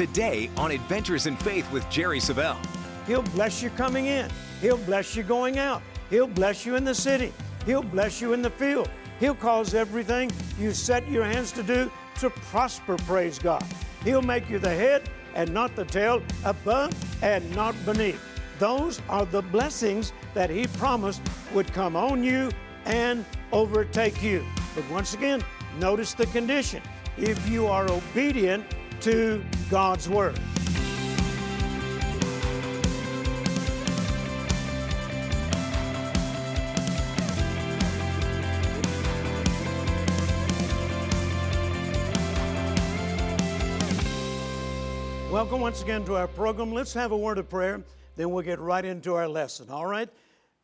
Today on Adventures in Faith with Jerry Savelle. He'll bless you coming in. He'll bless you going out. He'll bless you in the city. He'll bless you in the field. He'll cause everything you set your hands to do to prosper, praise God. He'll make you the head and not the tail, above and not beneath. Those are the blessings that He promised would come on you and overtake you. But once again, notice the condition if you are obedient to God's Word. Welcome once again to our program. Let's have a word of prayer, then we'll get right into our lesson. All right?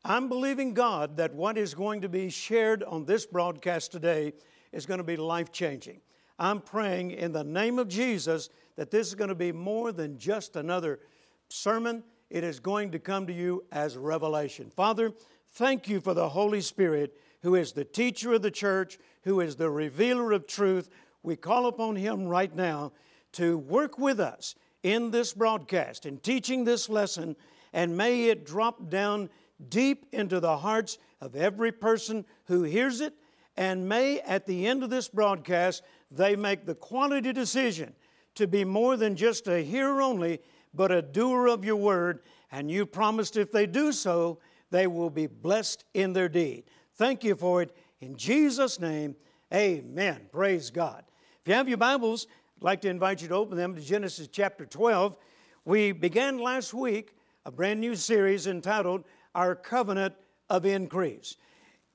I'm believing God that what is going to be shared on this broadcast today is going to be life changing. I'm praying in the name of Jesus that this is going to be more than just another sermon. It is going to come to you as revelation. Father, thank you for the Holy Spirit who is the teacher of the church, who is the revealer of truth. We call upon him right now to work with us in this broadcast, in teaching this lesson, and may it drop down deep into the hearts of every person who hears it, and may at the end of this broadcast they make the quality decision to be more than just a hearer only, but a doer of your word. And you promised if they do so, they will be blessed in their deed. Thank you for it. In Jesus' name, amen. Praise God. If you have your Bibles, I'd like to invite you to open them to Genesis chapter 12. We began last week a brand new series entitled Our Covenant of Increase.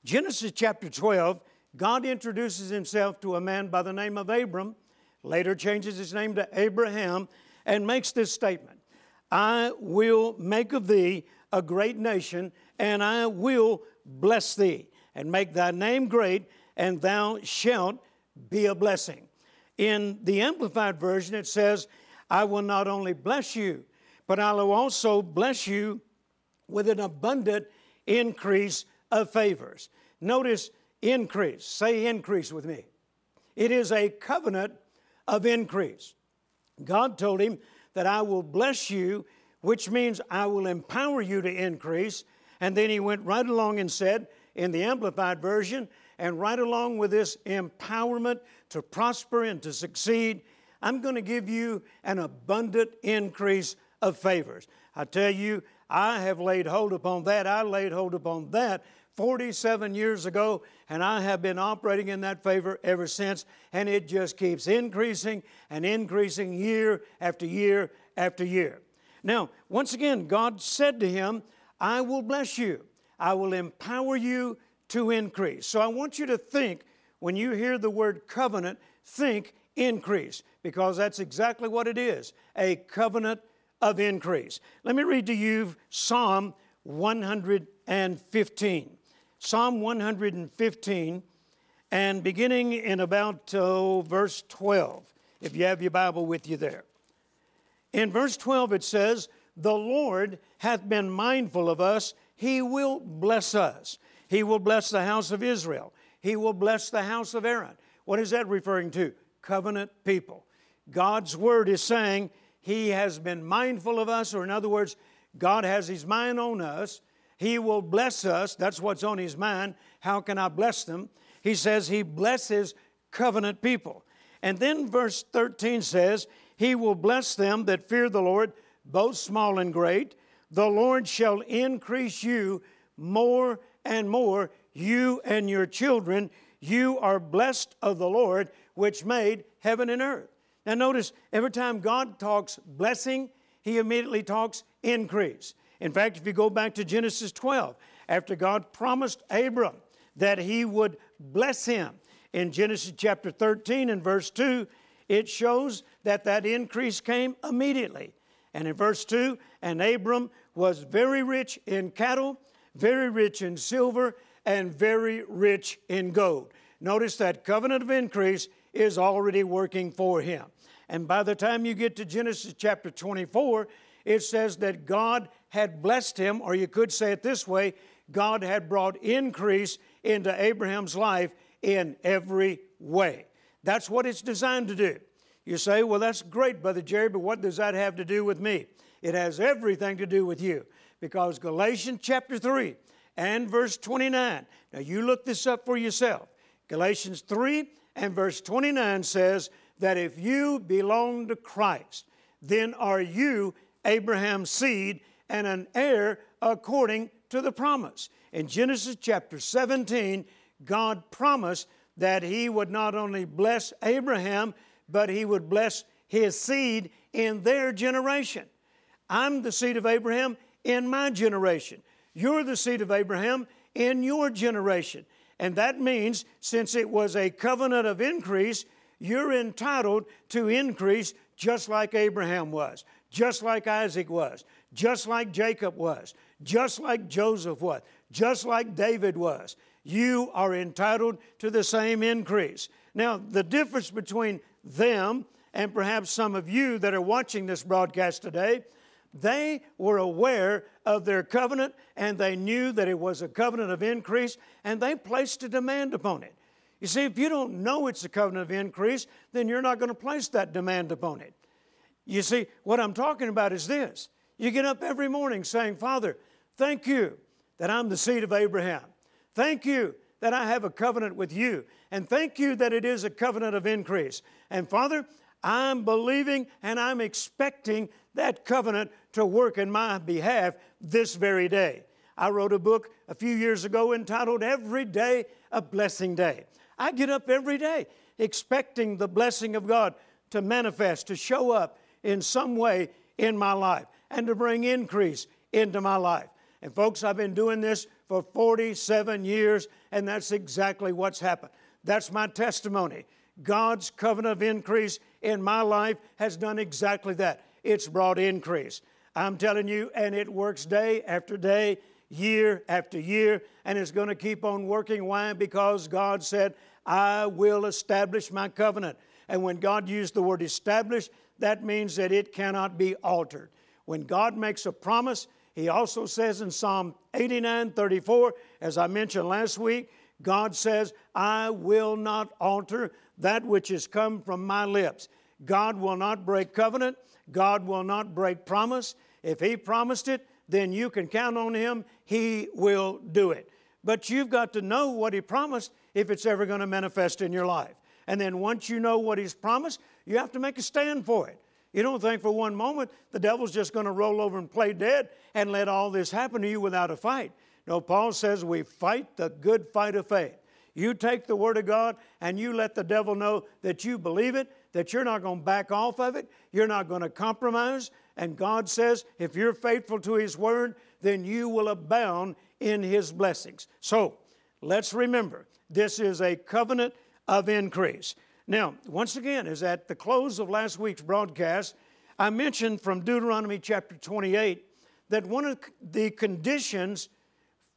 Genesis chapter 12, God introduces himself to a man by the name of Abram, later changes his name to Abraham, and makes this statement I will make of thee a great nation, and I will bless thee, and make thy name great, and thou shalt be a blessing. In the Amplified Version, it says, I will not only bless you, but I will also bless you with an abundant increase of favors. Notice increase. Say increase with me. It is a covenant of increase. God told him that I will bless you, which means I will empower you to increase. And then he went right along and said, in the Amplified Version, and right along with this empowerment to prosper and to succeed, I'm going to give you an abundant increase of favors. I tell you, I have laid hold upon that. I laid hold upon that 47 years ago, and I have been operating in that favor ever since, and it just keeps increasing and increasing year after year after year. Now, once again, God said to him, I will bless you, I will empower you to increase. So I want you to think, when you hear the word covenant, think increase, because that's exactly what it is a covenant of increase. Let me read to you Psalm 115. Psalm 115, and beginning in about oh, verse 12, if you have your Bible with you there. In verse 12, it says, The Lord hath been mindful of us, he will bless us. He will bless the house of Israel. He will bless the house of Aaron. What is that referring to? Covenant people. God's word is saying He has been mindful of us, or in other words, God has His mind on us. He will bless us. That's what's on His mind. How can I bless them? He says He blesses covenant people. And then verse 13 says, He will bless them that fear the Lord, both small and great. The Lord shall increase you more and more, you and your children, you are blessed of the Lord, which made heaven and earth. Now, notice every time God talks blessing, he immediately talks increase. In fact, if you go back to Genesis 12, after God promised Abram that he would bless him, in Genesis chapter 13 and verse 2, it shows that that increase came immediately. And in verse 2, and Abram was very rich in cattle very rich in silver, and very rich in gold. Notice that covenant of increase is already working for him. And by the time you get to Genesis chapter 24, it says that God had blessed him, or you could say it this way God had brought increase into Abraham's life in every way. That's what it's designed to do. You say, well, that's great, Brother Jerry, but what does that have to do with me? It has everything to do with you because Galatians chapter 3 and verse 29. Now, you look this up for yourself. Galatians 3 and verse 29 says that if you belong to Christ, then are you Abraham's seed and an heir according to the promise. In Genesis chapter 17, God promised that He would not only bless Abraham, but He would bless his seed in their generation. I'm the seed of Abraham in my generation. You're the seed of Abraham in your generation. And that means, since it was a covenant of increase, you're entitled to increase just like Abraham was, just like Isaac was, just like Jacob was, just like Joseph was, just like David was. You are entitled to the same increase. Now, the difference between them and perhaps some of you that are watching this broadcast today, they were aware of their covenant and they knew that it was a covenant of increase and they placed a demand upon it. You see, if you don't know it's a covenant of increase, then you're not going to place that demand upon it. You see, what I'm talking about is this you get up every morning saying, Father, thank you that I'm the seed of Abraham. Thank you that I have a covenant with you. And thank you that it is a covenant of increase. And Father, I'm believing and I'm expecting that covenant to work in my behalf this very day. I wrote a book a few years ago entitled Every Day a Blessing Day. I get up every day expecting the blessing of God to manifest, to show up in some way in my life and to bring increase into my life. And folks, I've been doing this for 47 years, and that's exactly what's happened. That's my testimony. God's covenant of increase in my life has done exactly that. It's brought increase. I'm telling you, and it works day after day, year after year, and it's going to keep on working. Why? Because God said, I will establish my covenant. And when God used the word establish, that means that it cannot be altered. When God makes a promise, He also says in Psalm 89 34, as I mentioned last week, God says, I will not alter that which has come from my lips. God will not break covenant. God will not break promise. If He promised it, then you can count on Him. He will do it. But you've got to know what He promised if it's ever going to manifest in your life. And then once you know what He's promised, you have to make a stand for it. You don't think for one moment the devil's just going to roll over and play dead and let all this happen to you without a fight. No, Paul says we fight the good fight of faith. You take the Word of God and you let the devil know that you believe it, that you're not going to back off of it, you're not going to compromise. And God says, if you're faithful to His Word, then you will abound in His blessings. So let's remember this is a covenant of increase. Now, once again, as at the close of last week's broadcast, I mentioned from Deuteronomy chapter 28 that one of the conditions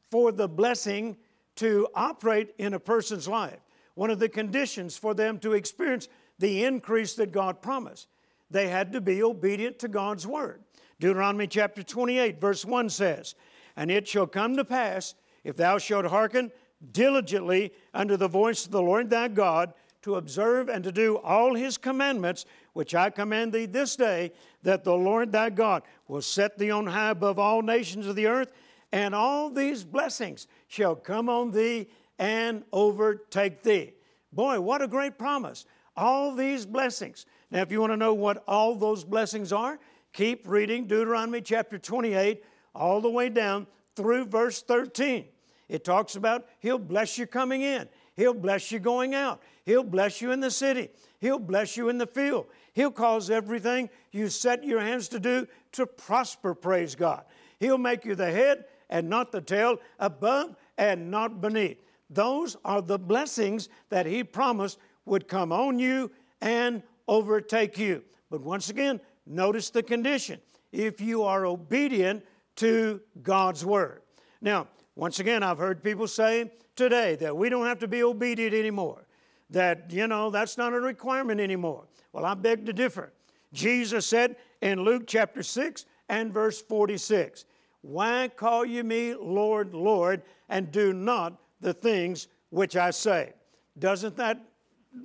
for the blessing to operate in a person's life, one of the conditions for them to experience the increase that God promised, they had to be obedient to God's word. Deuteronomy chapter 28, verse 1 says, And it shall come to pass, if thou shalt hearken diligently unto the voice of the Lord thy God, to observe and to do all his commandments, which I command thee this day, that the Lord thy God will set thee on high above all nations of the earth, and all these blessings shall come on thee and overtake thee. Boy, what a great promise. All these blessings. Now, if you want to know what all those blessings are, keep reading Deuteronomy chapter 28 all the way down through verse 13. It talks about He'll bless you coming in, He'll bless you going out, He'll bless you in the city, He'll bless you in the field. He'll cause everything you set your hands to do to prosper, praise God. He'll make you the head and not the tail, above and not beneath. Those are the blessings that He promised would come on you and overtake you. But once again, notice the condition if you are obedient to God's Word. Now, once again, I've heard people say today that we don't have to be obedient anymore, that, you know, that's not a requirement anymore. Well, I beg to differ. Jesus said in Luke chapter 6 and verse 46, Why call you me Lord, Lord, and do not the things which I say? Doesn't that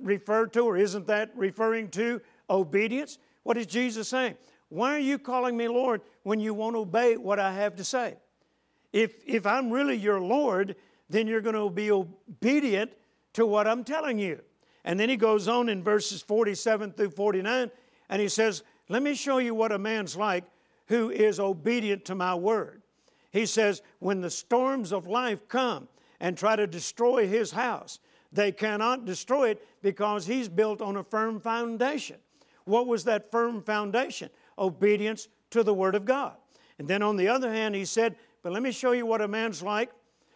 refer to, or isn't that referring to obedience? What is Jesus saying? Why are you calling me Lord when you won't obey what I have to say? If, if I'm really your Lord, then you're going to be obedient to what I'm telling you. And then he goes on in verses 47 through 49, and he says, Let me show you what a man's like who is obedient to my word. He says, When the storms of life come and try to destroy his house, they cannot destroy it because he's built on a firm foundation. What was that firm foundation? Obedience to the Word of God. And then on the other hand, he said, But let me show you what a man's like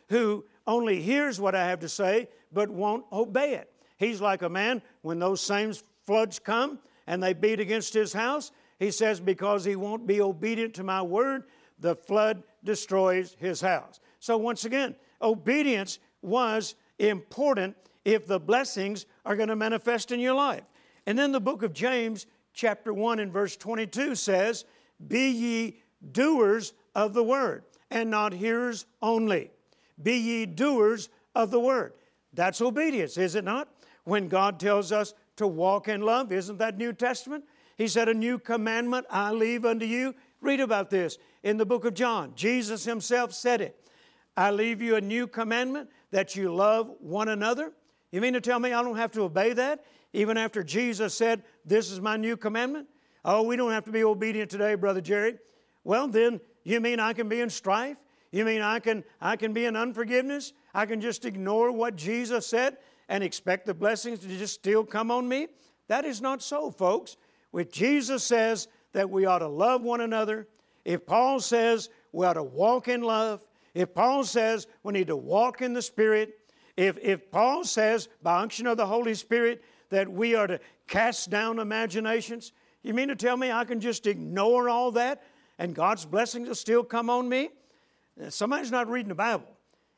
who only hears what I have to say, but won't obey it. He's like a man when those same floods come and they beat against his house. He says, Because he won't be obedient to my word, the flood destroys his house. So, once again, obedience was important if the blessings are going to manifest in your life. And then the book of James, chapter 1 and verse 22 says, Be ye doers of the word, and not hearers only. Be ye doers of the word. That's obedience, is it not? When God tells us to walk in love, isn't that New Testament? He said, A new commandment I leave unto you. Read about this in the book of John. Jesus himself said it. I leave you a new commandment that you love one another. You mean to tell me I don't have to obey that? Even after Jesus said, This is my new commandment? Oh, we don't have to be obedient today, Brother Jerry. Well, then, you mean I can be in strife? You mean I can, I can be in unforgiveness? I can just ignore what Jesus said and expect the blessings to just still come on me? That is not so, folks. If Jesus says that we ought to love one another, if Paul says we ought to walk in love, if Paul says we need to walk in the Spirit, if, if Paul says by unction of the Holy Spirit that we are to cast down imaginations, you mean to tell me I can just ignore all that and God's blessings will still come on me? Somebody's not reading the Bible.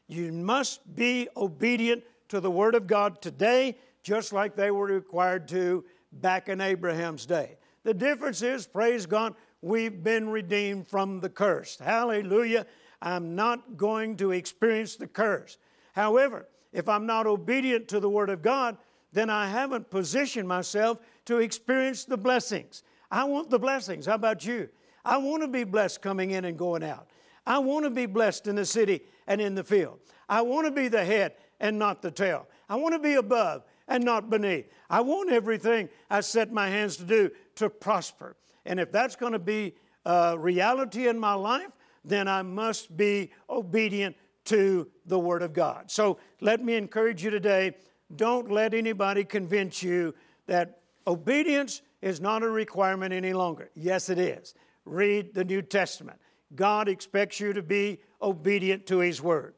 You must be obedient to the Word of God today, just like they were required to back in Abraham's day. The difference is, praise God, we've been redeemed from the curse. Hallelujah. I'm not going to experience the curse. However, if I'm not obedient to the Word of God, then I haven't positioned myself to experience the blessings. I want the blessings. How about you? I want to be blessed coming in and going out. I want to be blessed in the city and in the field. I want to be the head and not the tail. I want to be above and not beneath. I want everything I set my hands to do to prosper. And if that's going to be a reality in my life, then I must be obedient to the Word of God. So let me encourage you today don't let anybody convince you that obedience is not a requirement any longer. Yes, it is. Read the New Testament. God expects you to be obedient to His Word.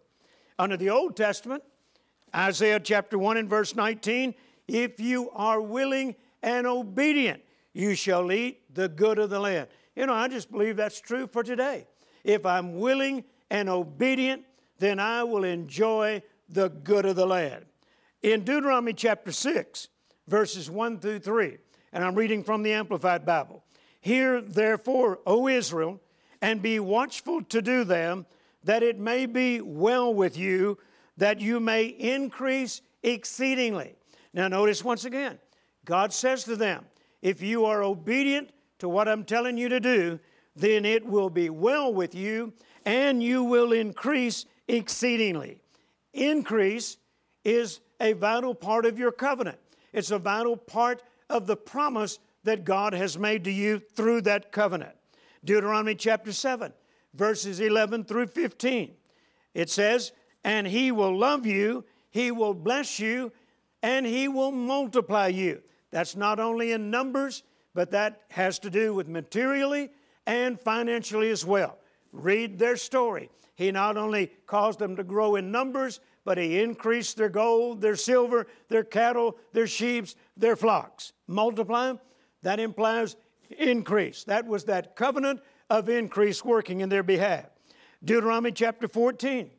Under the Old Testament, Isaiah chapter 1 and verse 19 if you are willing and obedient, you shall eat the good of the land. You know, I just believe that's true for today. If I'm willing and obedient, then I will enjoy the good of the land. In Deuteronomy chapter 6, verses 1 through 3, and I'm reading from the Amplified Bible Hear therefore, O Israel, and be watchful to do them, that it may be well with you that you may increase exceedingly. Now, notice once again, God says to them, if you are obedient to what I'm telling you to do, then it will be well with you and you will increase exceedingly. Increase is a vital part of your covenant, it's a vital part of the promise that God has made to you through that covenant. Deuteronomy chapter 7, verses 11 through 15. It says, and He will love you, He will bless you, and He will multiply you. That's not only in numbers, but that has to do with materially and financially as well. Read their story. He not only caused them to grow in numbers, but He increased their gold, their silver, their cattle, their sheep, their flocks. Multiply them, that implies increase. That was that covenant of increase working in their behalf. Deuteronomy chapter 14.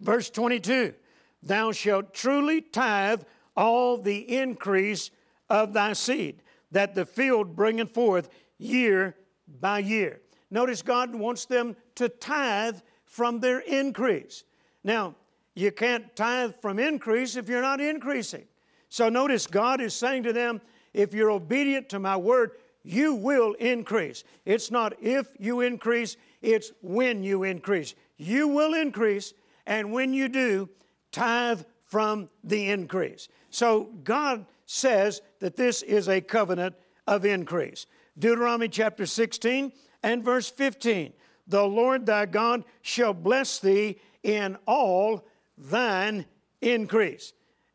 Verse 22 Thou shalt truly tithe all the increase of thy seed, that the field bringeth forth year by year. Notice God wants them to tithe from their increase. Now, you can't tithe from increase if you're not increasing. So notice God is saying to them, if you're obedient to my word, you will increase. It's not if you increase, it's when you increase. You will increase, and when you do, tithe from the increase. So God says that this is a covenant of increase. Deuteronomy chapter 16 and verse 15 The Lord thy God shall bless thee in all thine increase.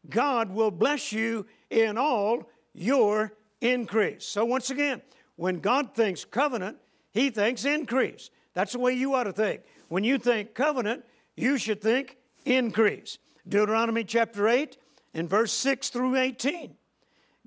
God will bless you in all your increase. So, once again, when God thinks covenant, he thinks increase. That's the way you ought to think. When you think covenant, you should think increase. Deuteronomy chapter 8 and verse 6 through 18.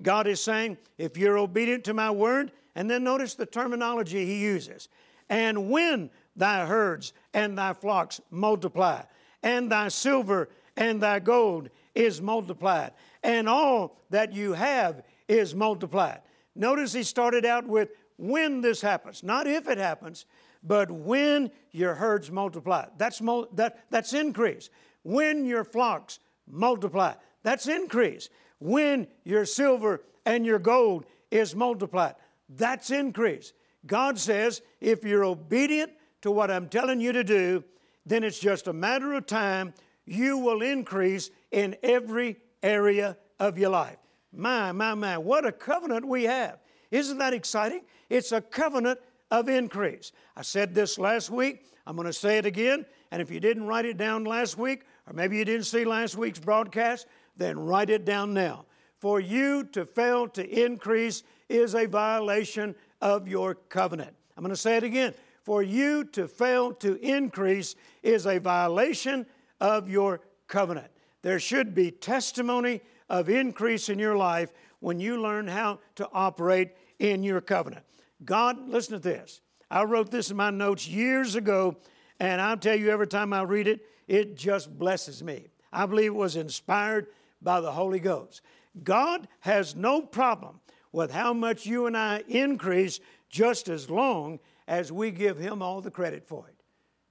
God is saying, if you're obedient to my word, and then notice the terminology he uses. And when thy herds and thy flocks multiply, and thy silver and thy gold is multiplied, and all that you have is multiplied. Notice he started out with when this happens, not if it happens, but when your herds multiply. That's, that, that's increase. When your flocks multiply, that's increase. When your silver and your gold is multiplied, that's increase. God says if you're obedient to what I'm telling you to do, then it's just a matter of time. You will increase in every area of your life. My, my, my, what a covenant we have. Isn't that exciting? It's a covenant of increase. I said this last week. I'm going to say it again. And if you didn't write it down last week, or maybe you didn't see last week's broadcast, then write it down now. For you to fail to increase is a violation of your covenant. I'm going to say it again. For you to fail to increase is a violation of your covenant. There should be testimony of increase in your life when you learn how to operate in your covenant. God, listen to this. I wrote this in my notes years ago, and I'll tell you every time I read it, it just blesses me. I believe it was inspired by the Holy Ghost. God has no problem with how much you and I increase just as long as we give Him all the credit for it.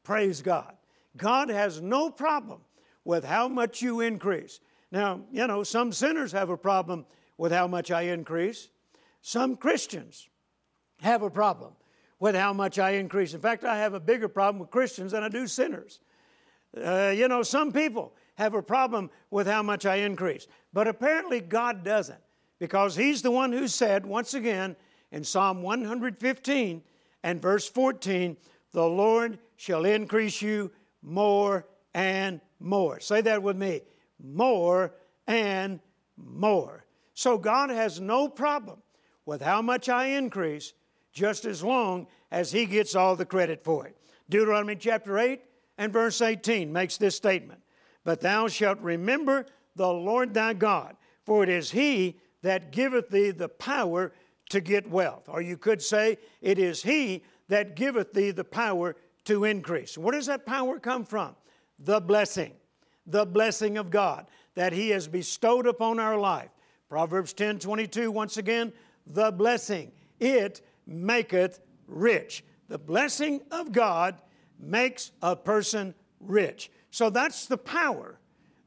Praise God. God has no problem with how much you increase. Now, you know, some sinners have a problem with how much I increase. Some Christians have a problem with how much I increase. In fact, I have a bigger problem with Christians than I do sinners. Uh, you know, some people have a problem with how much I increase. But apparently, God doesn't, because He's the one who said, once again, in Psalm 115 and verse 14, the Lord shall increase you more and more. Say that with me more and more. So God has no problem with how much I increase, just as long as He gets all the credit for it. Deuteronomy chapter 8 and verse 18 makes this statement But thou shalt remember the Lord thy God, for it is He that giveth thee the power to get wealth. Or you could say, It is He that giveth thee the power to increase. Where does that power come from? The blessing the blessing of God that He has bestowed upon our life. Proverbs 10 22, once again, the blessing, it maketh rich. The blessing of God makes a person rich. So that's the power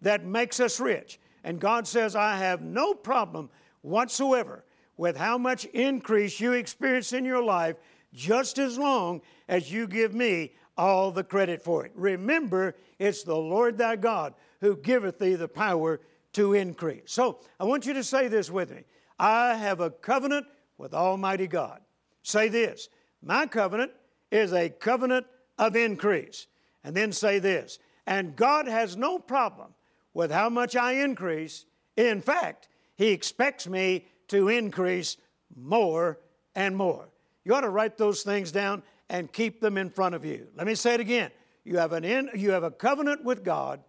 that makes us rich. And God says, I have no problem whatsoever with how much increase you experience in your life, just as long as you give me all the credit for it. Remember, it's the Lord thy God who giveth thee the power to increase. So I want you to say this with me I have a covenant with Almighty God. Say this My covenant is a covenant of increase. And then say this, and God has no problem with how much I increase. In fact, He expects me to increase more and more. You ought to write those things down and keep them in front of you. Let me say it again. You have, an in, you have a covenant with God,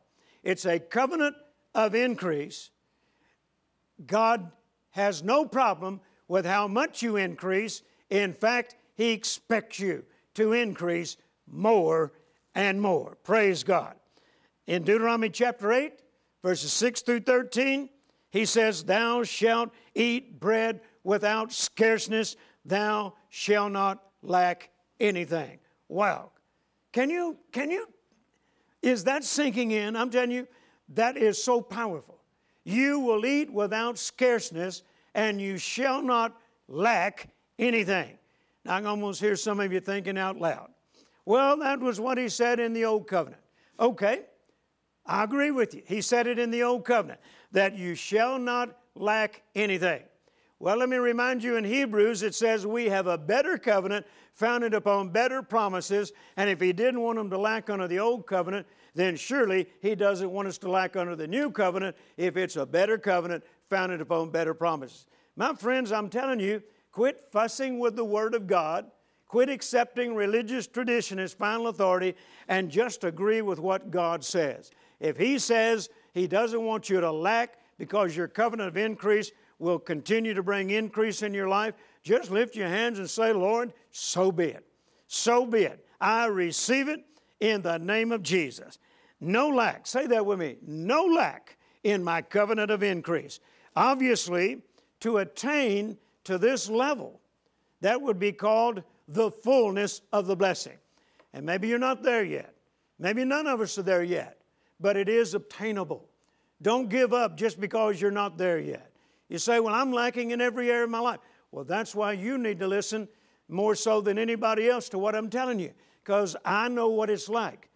it's a covenant of increase. God has no problem with how much you increase. In fact, He expects you to increase more and more. Praise God. In Deuteronomy chapter 8, verses 6 through 13, He says, Thou shalt eat bread without scarceness, thou shalt not lack anything. Wow. Can you, can you, is that sinking in? I'm telling you, that is so powerful. You will eat without scarceness, and you shall not lack anything. Now, I can almost hear some of you thinking out loud. Well, that was what he said in the Old Covenant. Okay, I agree with you. He said it in the Old Covenant that you shall not lack anything. Well, let me remind you in Hebrews, it says we have a better covenant founded upon better promises. And if he didn't want them to lack under the old covenant, then surely he doesn't want us to lack under the new covenant if it's a better covenant founded upon better promises. My friends, I'm telling you, quit fussing with the Word of God, quit accepting religious tradition as final authority, and just agree with what God says. If He says He doesn't want you to lack because your covenant of increase will continue to bring increase in your life, just lift your hands and say, Lord, so be it. So be it. I receive it in the name of Jesus. No lack, say that with me, no lack in my covenant of increase. Obviously, to attain to this level, that would be called the fullness of the blessing. And maybe you're not there yet. Maybe none of us are there yet, but it is obtainable. Don't give up just because you're not there yet. You say, Well, I'm lacking in every area of my life. Well, that's why you need to listen more so than anybody else to what I'm telling you, because I know what it's like.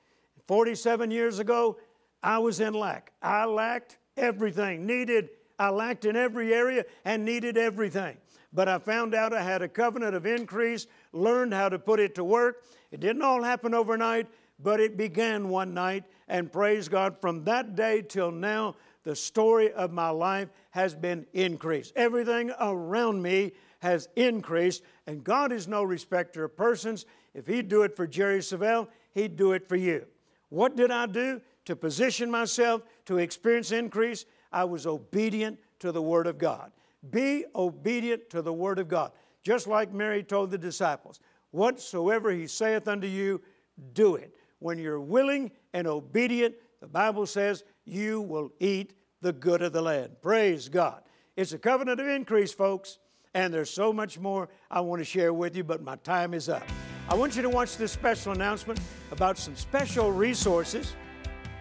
47 years ago, I was in lack. I lacked everything, needed, I lacked in every area and needed everything. But I found out I had a covenant of increase, learned how to put it to work. It didn't all happen overnight, but it began one night. And praise God, from that day till now, the story of my life has been increased. Everything around me has increased, and God is no respecter of persons. If He'd do it for Jerry Savelle, He'd do it for you. What did I do to position myself to experience increase? I was obedient to the Word of God. Be obedient to the Word of God. Just like Mary told the disciples, Whatsoever He saith unto you, do it. When you're willing and obedient, the Bible says you will eat the good of the land. Praise God. It's a covenant of increase, folks, and there's so much more I want to share with you, but my time is up. I want you to watch this special announcement about some special resources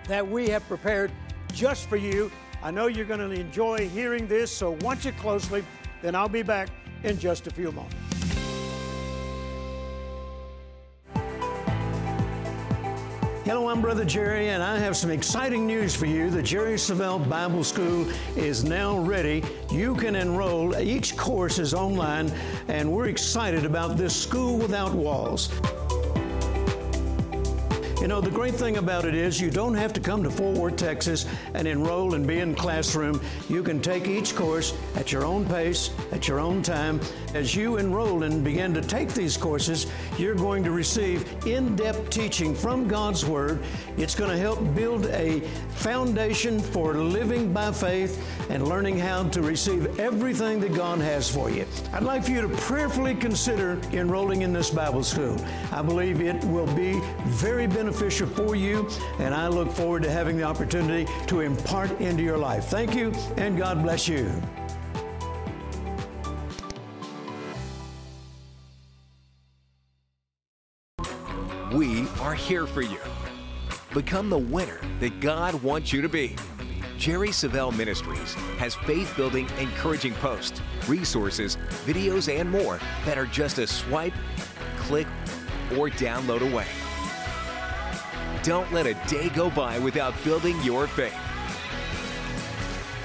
that we have prepared just for you. I know you're going to enjoy hearing this, so watch it closely. Then I'll be back in just a few moments. Hello, I'm Brother Jerry, and I have some exciting news for you. The Jerry Savelle Bible School is now ready. You can enroll. Each course is online, and we're excited about this school without walls. You know, the great thing about it is you don't have to come to Fort Worth, Texas and enroll and be in classroom. You can take each course at your own pace, at your own time. As you enroll and begin to take these courses, you're going to receive in-depth teaching from God's Word. It's going to help build a foundation for living by faith and learning how to receive everything that God has for you. I'd like for you to prayerfully consider enrolling in this Bible school. I believe it will be very beneficial beneficial for you, and I look forward to having the opportunity to impart into your life. Thank you, and God bless you. We are here for you. Become the winner that God wants you to be. Jerry Savelle Ministries has faith building, encouraging posts, resources, videos, and more that are just a swipe, click, or download away. Don't let a day go by without building your faith.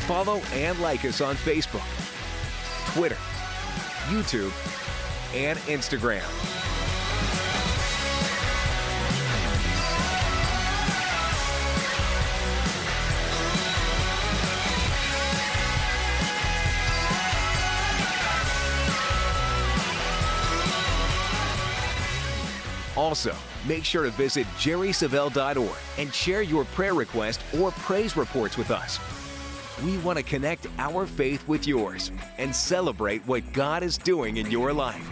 Follow and like us on Facebook, Twitter, YouTube, and Instagram. Also, make sure to visit jerrysavelle.org and share your prayer request or praise reports with us. We want to connect our faith with yours and celebrate what God is doing in your life.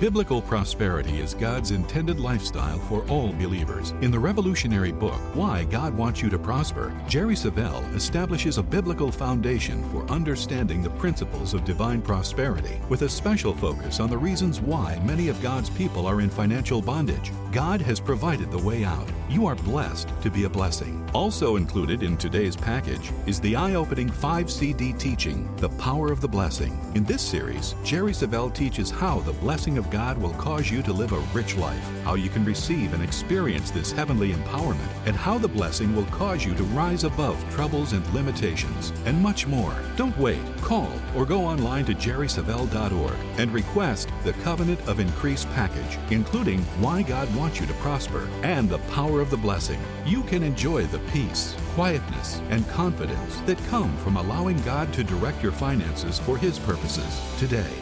Biblical prosperity is God's intended lifestyle for all believers. In the revolutionary book, Why God Wants You to Prosper, Jerry Savelle establishes a biblical foundation for understanding the principles of divine prosperity, with a special focus on the reasons why many of God's people are in financial bondage. God has provided the way out. You are blessed to be a blessing. Also included in today's package is the eye opening 5 CD teaching, The Power of the Blessing. In this series, Jerry Savelle teaches how the blessing of God will cause you to live a rich life, how you can receive and experience this heavenly empowerment, and how the blessing will cause you to rise above troubles and limitations, and much more. Don't wait. Call or go online to jerrysavelle.org and request the Covenant of Increase package, including why God wants you to prosper and the power of the blessing. You can enjoy the peace, quietness, and confidence that come from allowing God to direct your finances for His purposes today.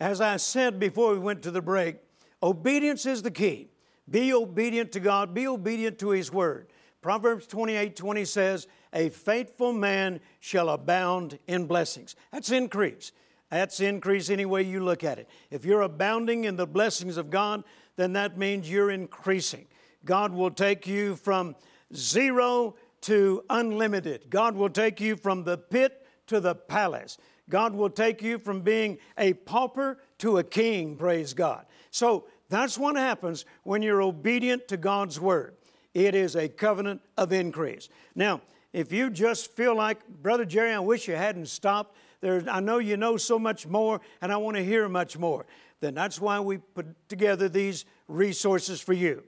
As I said before we went to the break, obedience is the key. Be obedient to God, be obedient to His Word. Proverbs 28 20 says, A faithful man shall abound in blessings. That's increase. That's increase any way you look at it. If you're abounding in the blessings of God, then that means you're increasing. God will take you from zero to unlimited. God will take you from the pit to the palace. God will take you from being a pauper to a king, praise God. So that's what happens when you're obedient to God's word. It is a covenant of increase. Now, if you just feel like, Brother Jerry, I wish you hadn't stopped, there, I know you know so much more and I want to hear much more, then that's why we put together these resources for you.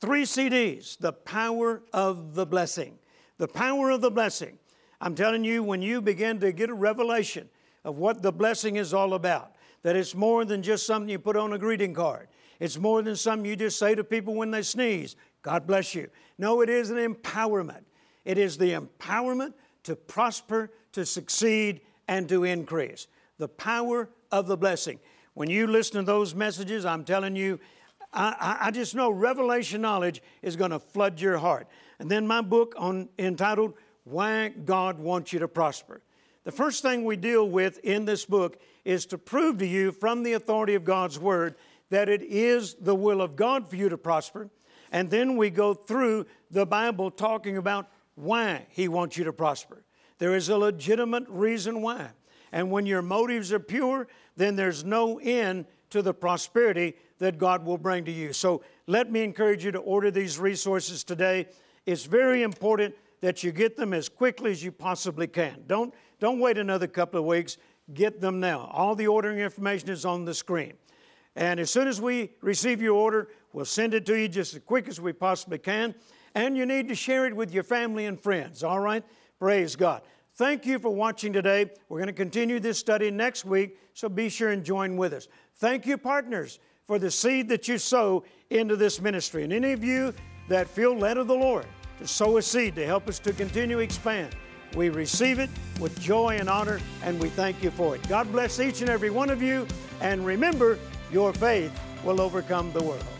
Three CDs, The Power of the Blessing. The Power of the Blessing. I'm telling you, when you begin to get a revelation of what the blessing is all about, that it's more than just something you put on a greeting card. It's more than something you just say to people when they sneeze, God bless you. No, it is an empowerment. It is the empowerment to prosper, to succeed, and to increase. The power of the blessing. When you listen to those messages, I'm telling you, I, I just know revelation knowledge is going to flood your heart. And then my book on entitled Why God Wants You to Prosper. The first thing we deal with in this book is to prove to you from the authority of God's Word that it is the will of God for you to prosper. And then we go through the Bible talking about why He wants you to prosper. There is a legitimate reason why. And when your motives are pure, then there's no end to the prosperity that God will bring to you. So let me encourage you to order these resources today. It's very important that you get them as quickly as you possibly can. Don't, don't wait another couple of weeks. Get them now. All the ordering information is on the screen. And as soon as we receive your order, we'll send it to you just as quick as we possibly can. And you need to share it with your family and friends, all right? Praise God. Thank you for watching today. We're going to continue this study next week, so be sure and join with us. Thank you, partners for the seed that you sow into this ministry. And any of you that feel led of the Lord to sow a seed to help us to continue expand, we receive it with joy and honor, and we thank you for it. God bless each and every one of you, and remember, your faith will overcome the world.